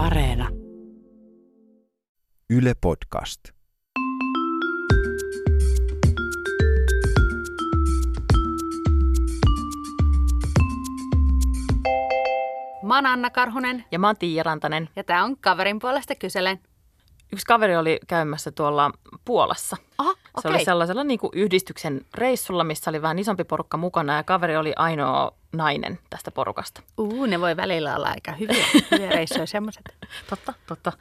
Areena. Yle Podcast. Mä oon Anna Karhunen Ja mä oon Tiia Rantanen. ja tää on kaverin puolesta kyselen. Yksi kaveri oli käymässä tuolla Puolassa. Aha, Se okei. oli sellaisella niin kuin yhdistyksen reissulla, missä oli vähän isompi porukka mukana ja kaveri oli ainoa nainen tästä porukasta. Uu, ne voi välillä olla aika hyviä, hyviä reissuja semmoiset. Totta, totta.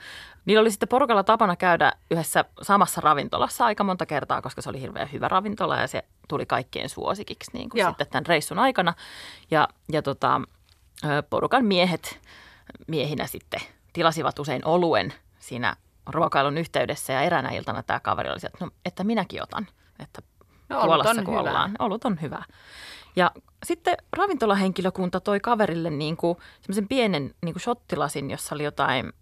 Niillä oli sitten porukalla tapana käydä yhdessä samassa ravintolassa aika monta kertaa, koska se oli hirveän hyvä ravintola ja se tuli kaikkien suosikiksi niin kuin Joo. sitten tämän reissun aikana. Ja, ja tota, porukan miehet miehinä sitten tilasivat usein oluen siinä ruokailun yhteydessä ja eräänä iltana tämä kaveri oli että, no, että minäkin otan, että No, Puolassa on kun hyvä. ollaan. Olut on hyvä. Ja sitten ravintolahenkilökunta toi kaverille niin kuin semmoisen pienen niin kuin shottilasin, jossa oli jotain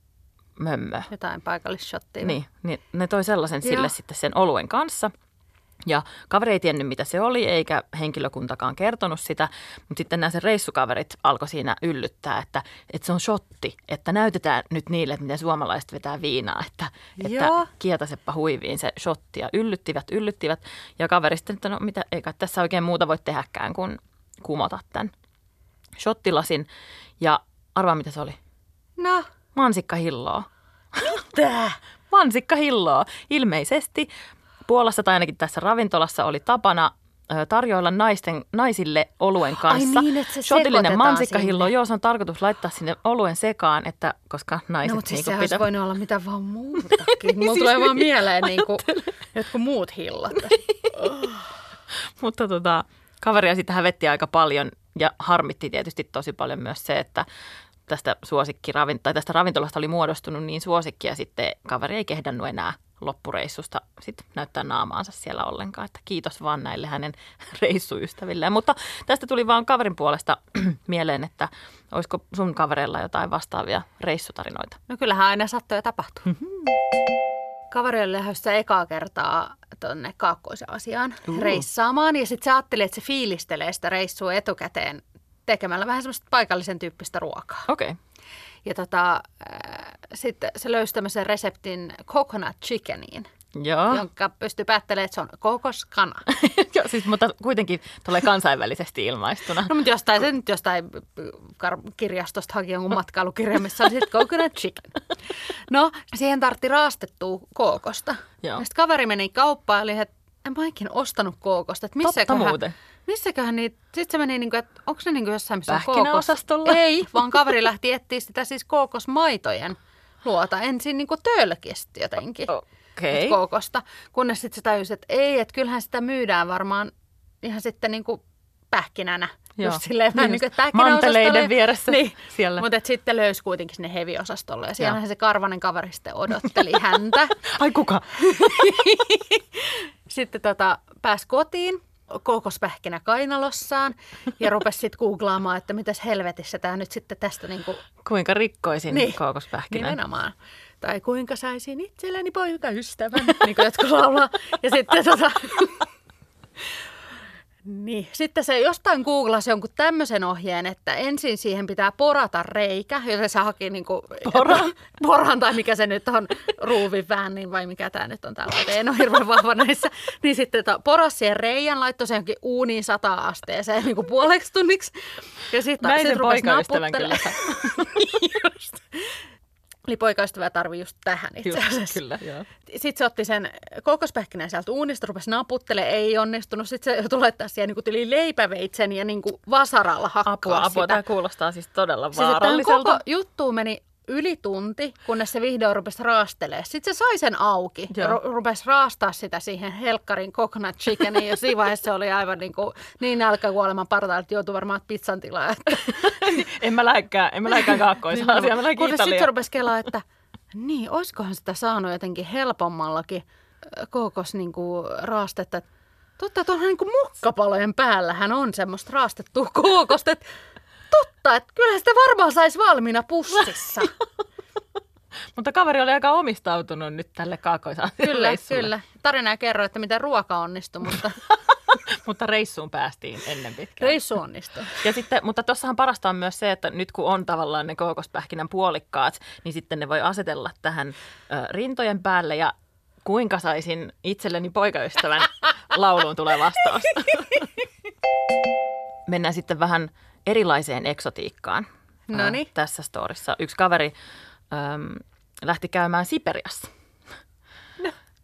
mömmöä. Jotain paikallishottia. Niin, niin ne toi sellaisen Joo. sille sitten sen oluen kanssa. Ja kaveri ei tiennyt, mitä se oli, eikä henkilökuntakaan kertonut sitä. Mutta sitten nämä sen reissukaverit alkoi siinä yllyttää, että, että se on shotti. Että näytetään nyt niille, että miten suomalaiset vetää viinaa. Että, että Joo. kietaseppa huiviin se shotti. Ja yllyttivät, yllyttivät. Ja kaveri sitten, että no mitä, eikä tässä oikein muuta voi tehdäkään kuin kumota tämän shottilasin. Ja arvaa, mitä se oli. No, Mansikkahilloa tää. mansikkahilloa. Ilmeisesti Puolassa tai ainakin tässä ravintolassa oli tapana tarjoilla naisten, naisille oluen kanssa. niin, että se Shotillinen mansikkahillo, sinne. joo, se on tarkoitus laittaa sinne oluen sekaan, että koska naiset No, mutta siis sehän olisi pitää- voinut olla mitä vaan muutakin. Mulla tulee vaan mieleen niin kuin, jotkut muut hillot. Mutta tota, kaveria sitten hävetti aika paljon ja harmitti tietysti tosi paljon myös se, että tästä, suosikkiravin, tai tästä ravintolasta oli muodostunut niin suosikki ja sitten kaveri ei kehdannut enää loppureissusta sit näyttää naamaansa siellä ollenkaan. Että kiitos vaan näille hänen reissuystävilleen. Mutta tästä tuli vaan kaverin puolesta mieleen, että olisiko sun kavereilla jotain vastaavia reissutarinoita. No kyllähän aina sattuu ja tapahtuu. Kaveri oli lähdössä ekaa kertaa tuonne Kaakkois-Aasiaan Uu. reissaamaan. Ja sitten se ajatteli, että se fiilistelee sitä reissua etukäteen tekemällä vähän semmoista paikallisen tyyppistä ruokaa. Okei. Okay. Ja tota, äh, sitten se löysi tämmöisen reseptin coconut chickeniin, Joo. jonka pystyy päättelemään, että se on kokoskana. Joo, siis, mutta kuitenkin tulee kansainvälisesti ilmaistuna. No mutta jostain se nyt jostain kar- kirjastosta haki jonkun matkailukirja, missä on sitten coconut chicken. No, siihen tartti raastettua kookosta. Joo. Ja sitten kaveri meni kauppaan ja oli, että en mä ikinä ostanut kookosta. Että Totta missäköhän, muuten. Missäköhän niitä, sitten se meni niin kuin, että onko ne niin kuin jossain, missä kookos? Ei, vaan kaveri lähti etsiä sitä siis kookosmaitojen luota. Ensin niin kuin tölkistä jotenkin. Okei. Et kookosta, kunnes sitten se tajusi, että ei, että kyllähän sitä myydään varmaan ihan sitten niin kuin pähkinänä. Joo. Just silleen Niin niin kuin, manteleiden vieressä niin. siellä. Mutta sitten löysi kuitenkin sinne heviosastolle ja siellähän Joo. se karvanen kaveri sitten odotteli häntä. Ai kuka? Sitten tota, pääsi kotiin kookospähkinä kainalossaan ja rupesi sitten googlaamaan, että mitäs helvetissä tämä nyt sitten tästä niin kuin Kuinka rikkoisin Niin. kookospähkinän? Nimenomaan. Tai kuinka saisin itselleni poikaystävän, niin kuin jotkut laulaa. Ja sitten tota... Niin. Sitten se jostain googlasi jonkun tämmöisen ohjeen, että ensin siihen pitää porata reikä, joten se haki niinku... Pora? Poran tai mikä se nyt on, ruuvin väänin vai mikä tämä nyt on täällä. En ole hirveän vahva näissä. Niin sitten tota, poras siihen reijän, laittoi sen johonkin uuniin sata asteeseen niin kuin puoleksi tunniksi. Ja sitten sit rupesi naputtelemaan. Eli poikaystävä tarvii just tähän itse Just, asiassa. kyllä, joo. Sitten se otti sen kokospähkinän sieltä uunista, rupesi naputtelemaan, ei onnistunut. Sitten se joutui laittaa siihen niin tyli leipäveitsen ja niin vasaralla hakkaa Apua, apua. sitä. Tämä kuulostaa siis todella Siis, vaaralliselta. koko juttu meni yli tunti, kunnes se vihdoin rupesi raastelemaan. Sitten se sai sen auki ja ru- rupesi raastaa sitä siihen helkkarin coconut chickeniin. Ja siinä vaiheessa se oli aivan niin, kuin, niin nälkäkuoleman partaalla, että joutui varmaan pizzan tilaa. En mä lähdekään, en mä lähdekään kaakkoisaan. mä lähdin Kunnes sitten se rupesi kelaa, että niin, olisikohan sitä saanut jotenkin helpommallakin ö, kookos niin kuin, raastetta. Totta, tuohon niin kuin mukkapalojen päällähän on semmoista raastettua kookosta. Että totta, että kyllä sitä varmaan saisi valmiina pussissa. Mutta kaveri oli aika omistautunut nyt tälle kaakkoisaan kyllä, kyllä. Tarina ei kerro, että miten ruoka onnistui, mutta mutta reissuun päästiin ennen pitkään. Reissu onnistui. Ja sitten, mutta tuossahan parasta on myös se, että nyt kun on tavallaan ne kookospähkinän puolikkaat, niin sitten ne voi asetella tähän ö, rintojen päälle ja kuinka saisin itselleni poikaystävän lauluun tulee vastaus. Mennään sitten vähän erilaiseen eksotiikkaan Noniin. tässä storissa. Yksi kaveri äm, lähti käymään Siperiassa.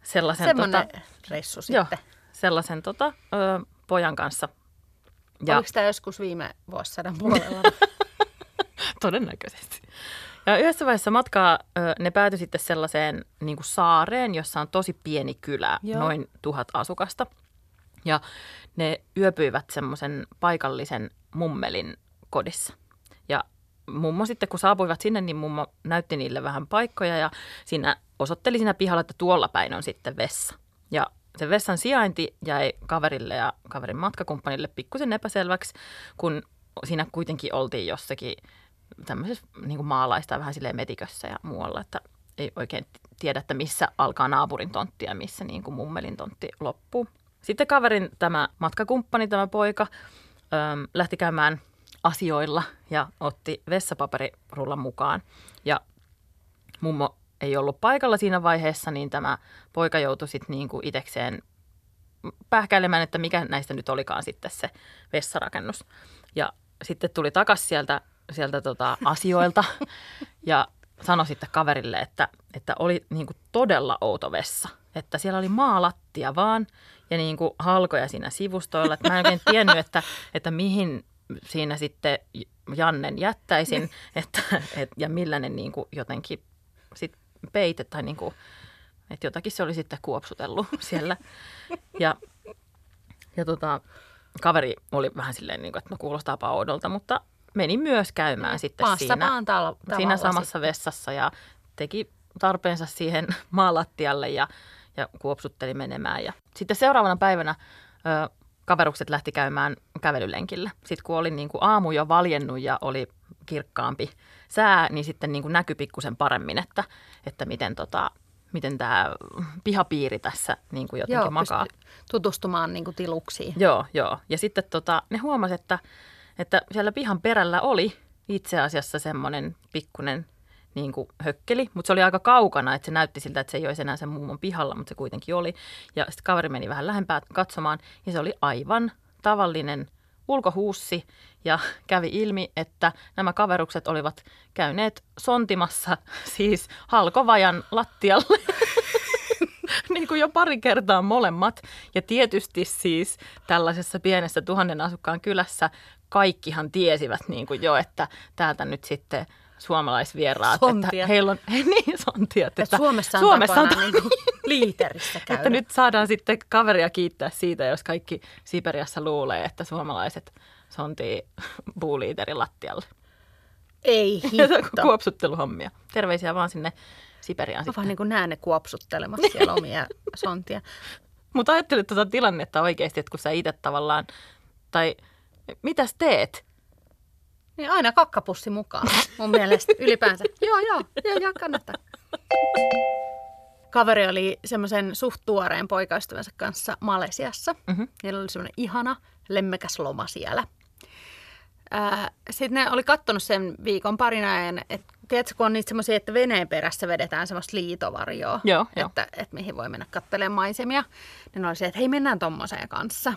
Sellaisen, Semmoinen tota, reissu joo, sitten. sellaisen tota, ö, pojan kanssa. Ja. Oliko tämä joskus viime vuosisadan puolella? Todennäköisesti. Ja yhdessä vaiheessa matkaa ö, ne päätyi sitten sellaiseen niin saareen, jossa on tosi pieni kylä, Joo. noin tuhat asukasta. Ja ne yöpyivät semmoisen paikallisen mummelin kodissa. Ja mummo sitten, kun saapuivat sinne, niin mummo näytti niille vähän paikkoja ja siinä osoitteli siinä pihalla, että tuolla päin on sitten vessa. Ja se vessan sijainti jäi kaverille ja kaverin matkakumppanille pikkusen epäselväksi, kun siinä kuitenkin oltiin jossakin tämmöisessä niin kuin maalaista vähän silleen metikössä ja muualla, että ei oikein tiedä, että missä alkaa naapurin tontti ja missä niin kuin mummelin tontti loppuu. Sitten kaverin tämä matkakumppani, tämä poika, äm, lähti käymään asioilla ja otti vessapaperirullan mukaan. Ja mummo ei ollut paikalla siinä vaiheessa, niin tämä poika joutui sitten niin kuin itekseen pähkäilemään, että mikä näistä nyt olikaan sitten se vessarakennus. Ja sitten tuli takaisin sieltä, sieltä tota asioilta ja sanoi sitten kaverille, että, että oli niin kuin todella outo vessa. Että siellä oli maalattia vaan ja niin kuin halkoja siinä sivustoilla. Että mä en oikein tiennyt, että, että mihin siinä sitten Jannen jättäisin että, et, ja millainen niin kuin jotenkin sit peite tai niin kuin, että jotakin se oli sitten kuopsutellut siellä. Ja, ja tota, kaveri oli vähän silleen, niin kuin, että no kuulostaapa oudolta, mutta meni myös käymään sitten Maassa siinä, tal- siinä samassa sitten. vessassa ja teki tarpeensa siihen maalattialle ja, ja kuopsutteli menemään. Ja sitten seuraavana päivänä ö, kaverukset lähti käymään kävelylenkillä. Sitten kun oli niin kuin aamu jo valjennut ja oli kirkkaampi sää, niin sitten niin kuin näkyi pikkusen paremmin, että, että miten, tota, miten tämä pihapiiri tässä niin kuin jotenkin Joo, makaa. tutustumaan niin kuin tiluksiin. Joo, joo. Ja sitten tota, ne huomasi, että, että siellä pihan perällä oli itse asiassa semmoinen pikkunen niin kuin hökkeli, mutta se oli aika kaukana, että se näytti siltä, että se ei olisi enää sen mummon pihalla, mutta se kuitenkin oli. Ja sitten kaveri meni vähän lähempää katsomaan, ja se oli aivan tavallinen ulkohuussi, ja kävi ilmi, että nämä kaverukset olivat käyneet sontimassa siis halkovajan lattialle niin kuin jo pari kertaa molemmat. Ja tietysti siis tällaisessa pienessä tuhannen asukkaan kylässä kaikkihan tiesivät niin kuin jo, että täältä nyt sitten suomalaisvieraat, Sontia. että heillä on, niin sontia, että, Että Suomessa on Suomessa on niin kuin liiterissä käydä. että nyt saadaan sitten kaveria kiittää siitä, jos kaikki Siperiassa luulee, että suomalaiset sontii puuliiterin lattialle. Ei hitto. Kuopsutteluhommia. Terveisiä vaan sinne Siperiaan Mä sitten. vaan niin kuin näen ne kuopsuttelemassa siellä omia sontia. Mutta ajattelet tuota tilannetta oikeasti, että kun sä itse tavallaan, tai mitäs teet? Niin aina kakkapussi mukaan mun mielestä ylipäänsä. Joo, joo, joo, joo, kannattaa. Kaveri oli semmoisen suht tuoreen poikaystävänsä kanssa Malesiassa. Mhm. Niillä oli semmoinen ihana, lemmekäs loma siellä. Sitten ne oli kattonut sen viikon parin ajan, että tiedätkö, kun on niitä semmoisia, että veneen perässä vedetään semmoista liitovarjoa, Joo, joo. että, että mihin voi mennä katselemaan maisemia. Niin oli se, että hei mennään tommoseen kanssa.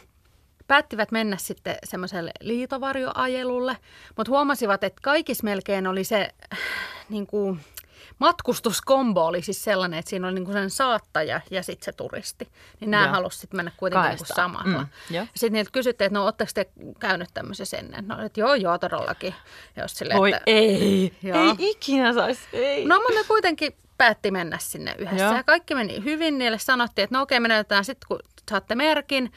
Päättivät mennä sitten semmoiselle liitovarjoajelulle, mutta huomasivat, että kaikissa melkein oli se äh, niin kuin, matkustuskombo oli siis sellainen, että siinä oli niin kuin sen saattaja ja sitten se turisti. Niin nämä halusivat sitten mennä kuitenkin niin kuin Kahdestaan. samalla. Mm, sitten niiltä kysyttiin, että no ootteko te käynyt tämmöisessä ennen? No, että joo, joo, todellakin. Ja just silleen, Voi että, ei, Joo. ei ikinä saisi, ei. No, mutta ne kuitenkin päätti mennä sinne yhdessä. Joo. Ja kaikki meni hyvin. Niille sanottiin, että no okei, me näytetään sitten, kun saatte merkin,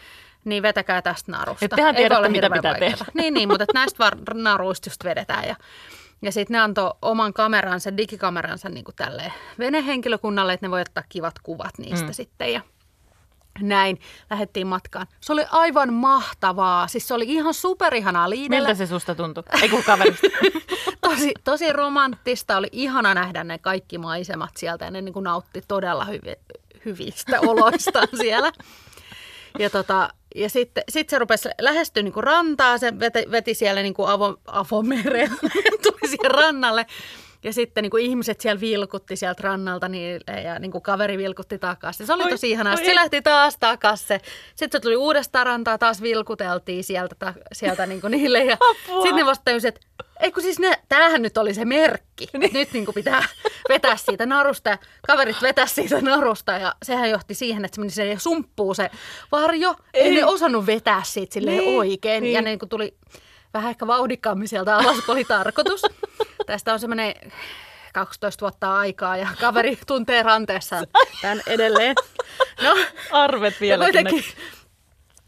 niin vetäkää tästä narusta. Et tehän tiedätte, mitä pitää vaikeata. tehdä. Niin, niin, mutta että näistä var- naruista just vedetään. Ja, ja sitten ne antoi oman kameransa, digikameransa niin kuin tälle venehenkilökunnalle, että ne voi ottaa kivat kuvat niistä mm. sitten. Ja näin lähdettiin matkaan. Se oli aivan mahtavaa. Siis se oli ihan superihanaa liidellä Miltä se susta tuntui? Ei kun kaverista. tosi, tosi romanttista. Oli ihana nähdä ne kaikki maisemat sieltä ja ne niin kuin nautti todella hyvi, hyvistä oloistaan siellä. Ja, tota, ja sitten sit se rupesi lähestyä niin kuin rantaa, se veti, veti siellä niin kuin avo, tuli siihen rannalle. Ja sitten niin kuin ihmiset siellä vilkutti sieltä rannalta niille ja niin kuin kaveri vilkutti takaisin. Se oli Oi, tosi ihanaa. oi se lähti taas takaisin. Sitten se tuli uudestaan rantaa, taas vilkuteltiin sieltä, ta, sieltä niin kuin niille. Ja sitten ne vasta tajusi, että ei kun siis ne, tämähän nyt oli se merkki. Niin. Nyt niin kuin pitää vetää siitä narusta ja kaverit vetää siitä narusta. Ja sehän johti siihen, että se meni se sumppuu se varjo. Ei, Ei. ne osannut vetää siitä silleen Niin, oikein. niin. Ja ne niin kuin tuli vähän ehkä vauhdikkaammin sieltä alas, kun oli tarkoitus. Tästä on semmoinen 12 vuotta aikaa ja kaveri tuntee ranteessaan tämän edelleen. No, Arvet ja vielä. kuitenkin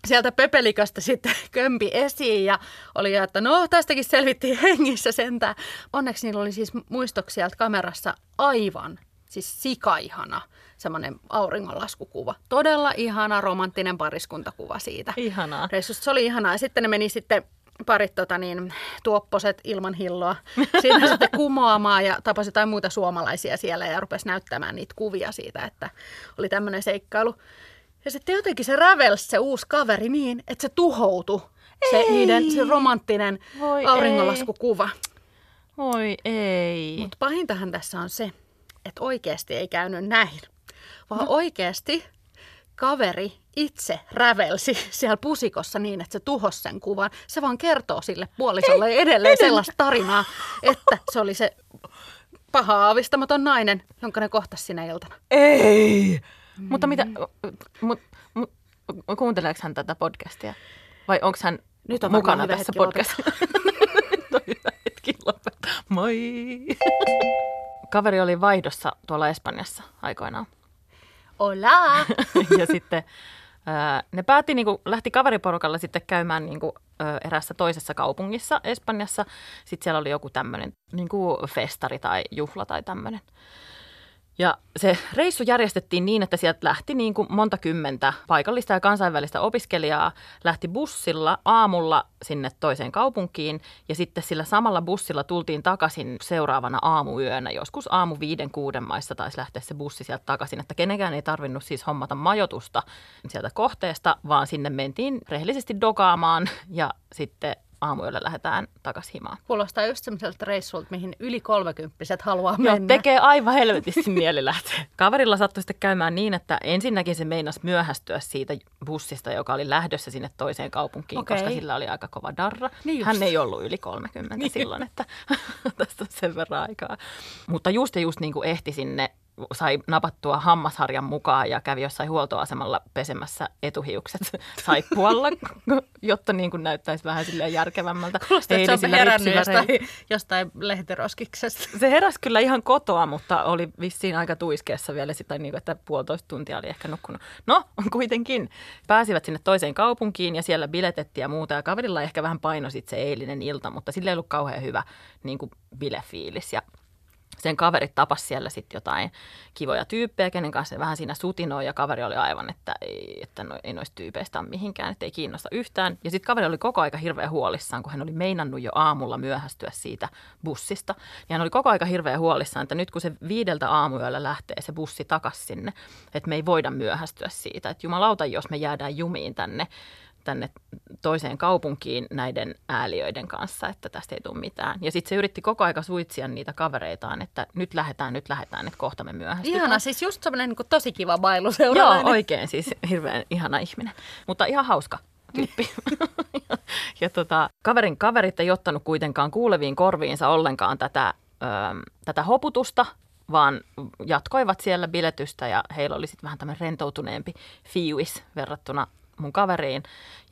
sieltä pöpelikasta sitten kömpi esiin ja oli, että no tästäkin selvittiin hengissä sentään. Onneksi niillä oli siis muistoksi sieltä kamerassa aivan, siis sikaihana semmoinen auringonlaskukuva. Todella ihana romanttinen pariskuntakuva siitä Ihanaa. reissusta. Se oli ihanaa. Ja sitten ne meni sitten parit tota niin, tuopposet ilman hilloa siinä sitten kumoamaan ja tapasi jotain muita suomalaisia siellä ja rupesi näyttämään niitä kuvia siitä, että oli tämmöinen seikkailu. Ja sitten jotenkin se rävelsi se uusi kaveri niin, että se tuhoutui. Se, Ei. niiden, se romanttinen Voi auringonlaskukuva. Oi ei. Mutta pahintahan tässä on se, että oikeasti ei käynyt näin, vaan no. oikeasti kaveri itse rävelsi siellä pusikossa niin, että se tuhosi sen kuvan. Se vaan kertoo sille puolisolle edelleen sellaista tarinaa, että se oli se paha aavistamaton nainen, jonka ne kohtasi sinä iltana. Ei! Mm. Mutta mitä, mut, mut, kuunteleeko hän tätä podcastia? Vai onko hän Nyt on mukana tässä podcastissa? Nyt on hyvä hetki lopettaa. Moi! Kaveri oli vaihdossa tuolla Espanjassa aikoinaan. Hola! ja sitten ne päätti, niin kuin, lähti kaveriporukalla sitten käymään niin kuin, erässä toisessa kaupungissa Espanjassa. Sitten siellä oli joku tämmöinen niin kuin festari tai juhla tai tämmöinen. Ja se reissu järjestettiin niin, että sieltä lähti niin kuin monta kymmentä paikallista ja kansainvälistä opiskelijaa, lähti bussilla aamulla sinne toiseen kaupunkiin ja sitten sillä samalla bussilla tultiin takaisin seuraavana aamuyönä. Joskus aamu viiden kuuden maissa taisi lähteä se bussi sieltä takaisin, että kenenkään ei tarvinnut siis hommata majoitusta sieltä kohteesta, vaan sinne mentiin rehellisesti dokaamaan ja sitten aamuyöllä lähdetään takaisin himaan. Kuulostaa just semmoiselta reissulta, mihin yli kolmekymppiset haluaa Joo, mennä. tekee aivan helvetisti mieli lähteä. Kaverilla sattui sitten käymään niin, että ensinnäkin se meinasi myöhästyä siitä bussista, joka oli lähdössä sinne toiseen kaupunkiin, Okei. koska sillä oli aika kova darra. Niin just. Hän ei ollut yli 30 Niin. silloin, että tästä on sen verran aikaa. Mutta just ja just niin kuin ehti sinne, sai napattua hammasharjan mukaan ja kävi jossain huoltoasemalla pesemässä etuhiukset saippualla, jotta niin kuin näyttäisi vähän silleen järkevämmältä. Kuulostaa, että se on herännyt jostain, jostain lehtiroskiksesta. Se heräsi kyllä ihan kotoa, mutta oli vissiin aika tuiskeessa vielä sitä, niin kuin, että puolitoista tuntia oli ehkä nukkunut. No, kuitenkin. Pääsivät sinne toiseen kaupunkiin ja siellä biletettiin ja muuta. Ja kaverilla ehkä vähän paino sit se eilinen ilta, mutta sillä ei ollut kauhean hyvä niin kuin bilefiilis. Ja sen kaverit tapas siellä sitten jotain kivoja tyyppejä, kenen kanssa vähän siinä sutinoi ja kaveri oli aivan, että ei, että no, ei noista tyypeistä ole mihinkään, että ei kiinnosta yhtään. Ja sitten kaveri oli koko aika hirveän huolissaan, kun hän oli meinannut jo aamulla myöhästyä siitä bussista. Ja hän oli koko aika hirveän huolissaan, että nyt kun se viideltä aamuyöllä lähtee se bussi takaisin sinne, että me ei voida myöhästyä siitä. Että jumalauta, jos me jäädään jumiin tänne tänne toiseen kaupunkiin näiden ääliöiden kanssa, että tästä ei tule mitään. Ja sitten se yritti koko aika suitsia niitä kavereitaan, että nyt lähdetään, nyt lähdetään, että kohta me myöhästytään. Ihana, siis just semmoinen niin tosi kiva bailu Joo, oikein siis hirveän ihana ihminen, mutta ihan hauska tyyppi. ja, ja tota, kaverin kaverit ei ottanut kuitenkaan kuuleviin korviinsa ollenkaan tätä, ö, tätä hoputusta, vaan jatkoivat siellä biletystä ja heillä oli sitten vähän tämmöinen rentoutuneempi fiuis verrattuna mun kaveriin.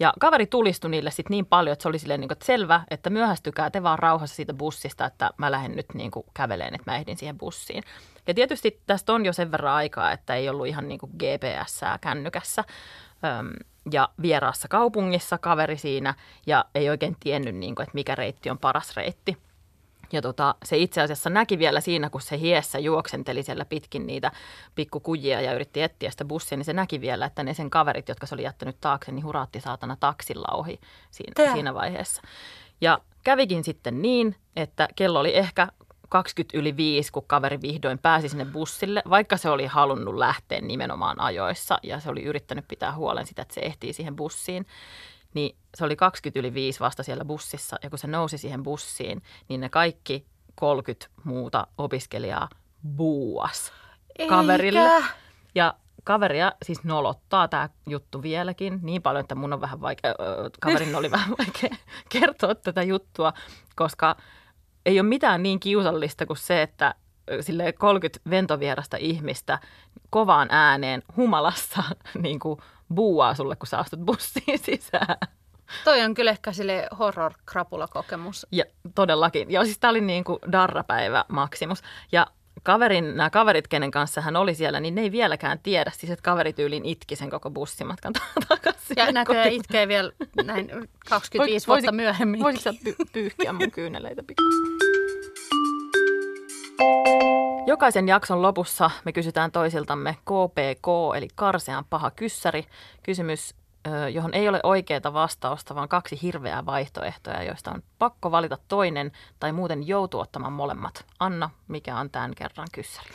Ja kaveri tulistui niille sitten niin paljon, että se oli silleen, niin kuin, että selvä, että myöhästykää te vaan rauhassa siitä bussista, että mä lähden nyt niin kuin käveleen, että mä ehdin siihen bussiin. Ja tietysti tästä on jo sen verran aikaa, että ei ollut ihan niin kuin GPS-ää kännykässä. Öm, ja vieraassa kaupungissa kaveri siinä ja ei oikein tiennyt, niin kuin, että mikä reitti on paras reitti. Ja tota, se itse asiassa näki vielä siinä, kun se hiessä juoksenteli siellä pitkin niitä pikkukujia ja yritti etsiä sitä bussia, niin se näki vielä, että ne sen kaverit, jotka se oli jättänyt taakse, niin huraatti saatana taksilla ohi siinä, Tää. siinä vaiheessa. Ja kävikin sitten niin, että kello oli ehkä 20 yli 5, kun kaveri vihdoin pääsi sinne bussille, vaikka se oli halunnut lähteä nimenomaan ajoissa ja se oli yrittänyt pitää huolen sitä, että se ehtii siihen bussiin, niin se oli 20 yli 5 vasta siellä bussissa ja kun se nousi siihen bussiin, niin ne kaikki 30 muuta opiskelijaa buuas kaverille. Eikä. Ja kaveria siis nolottaa tämä juttu vieläkin niin paljon, että mun on vähän vaikea, kaverin oli vähän vaikea kertoa tätä juttua, koska ei ole mitään niin kiusallista kuin se, että sille 30 ventovierasta ihmistä kovaan ääneen humalassa niin kuin buuaa sulle, kun sä astut bussiin sisään. Toi on kyllä ehkä sille horror-krapula-kokemus. Ja todellakin. Ja siis tämä oli niin kuin darrapäivä maksimus. Ja kaverin, nämä kaverit, kenen kanssa hän oli siellä, niin ne ei vieläkään tiedä. Siis että kaverityyliin itki sen koko bussimatkan takaisin. Ja näköjään itkee vielä näin 25 Voit- vuotta myöhemmin. Voisitko sä py- pyyhkiä mun kyyneleitä pikkusen? Jokaisen jakson lopussa me kysytään toisiltamme KPK, eli karsean paha kyssäri. Kysymys, johon ei ole oikeaa vastausta, vaan kaksi hirveää vaihtoehtoja, joista on pakko valita toinen tai muuten joutuu ottamaan molemmat. Anna, mikä on tämän kerran kyssäri?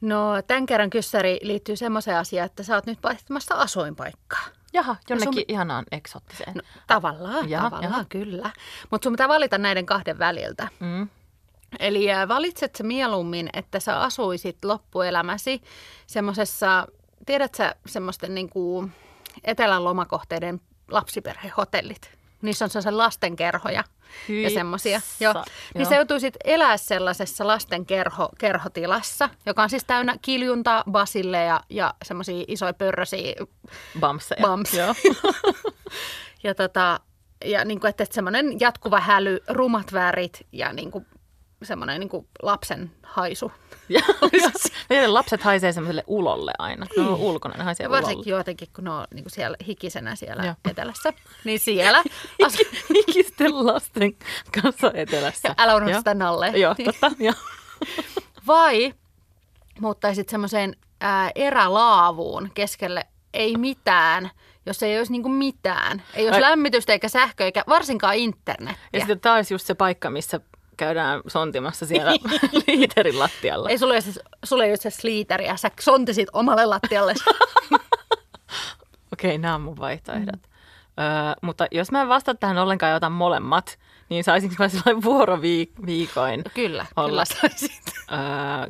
No, tämän kerran kyssäri liittyy semmoiseen asiaan, että sä oot nyt vaihtamassa asuinpaikkaa. Jaha, jonnekin sun- ihanaan eksottiseen. No, tavallaan, Jaha, tavallaan jaha. kyllä. Mutta sun pitää valita näiden kahden väliltä. Mm. Eli ää, valitset mieluummin, että sä asuisit loppuelämäsi semmoisessa, tiedät sä semmoisten niin kuin etelän lomakohteiden lapsiperhehotellit? Niissä on sellaisia lastenkerhoja ja semmoisia. Joo. Hyi Niin sä joutuisit elää sellaisessa lastenkerho, kerhotilassa, joka on siis täynnä kiljunta, basilleja ja semmoisia isoja pörrösiä Bamseja. Bams. Joo. Ja, tota, ja niin kuin, että, että semmoinen jatkuva häly, rumat värit ja niin kuin, semmoinen niin kuin lapsen haisu. Ja, lapset haisee semmoiselle ulolle aina. kun Ne on ulkona, ne haisee Ja ulolle. varsinkin jotenkin, kun ne on niin kuin siellä hikisenä siellä Joo. etelässä. Niin siellä. As- Hikisten lasten kanssa etelässä. ja älä unohda sitä nalle. Joo, totta. Joo. Vai muuttaisit semmoiseen ää, erälaavuun keskelle ei mitään, jos ei olisi niin kuin mitään. Ei olisi Ai- lämmitystä eikä sähköä eikä varsinkaan internettiä. Ja sitten tämä olisi just se paikka, missä käydään sontimassa siellä liiterin lattialla. Ei sulle, siis, sulle ei ole se sliiteriä, sä sontisit omalle lattialle. Okei, nämä on mun vaihtoehdot. Mm. Öö, mutta jos mä en vastaa tähän ollenkaan ja otan molemmat, niin saisinko mä sellainen vuoroviikoin kyllä, olla? kyllä saisit. Öö,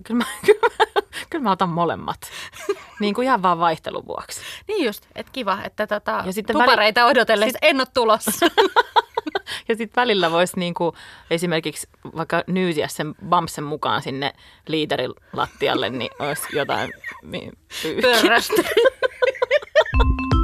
kyllä, mä, kyllä, mä, kyllä mä otan molemmat. Niin kuin ihan vaan vaihtelun vuoksi. Niin just, että kiva, että tota, Ja sitten tupareita odotellessa en ole tulossa. Ja sitten välillä voisi niinku esimerkiksi vaikka nyysiä sen Bamsen mukaan sinne liiterin lattialle, niin olisi jotain pyyhkiä.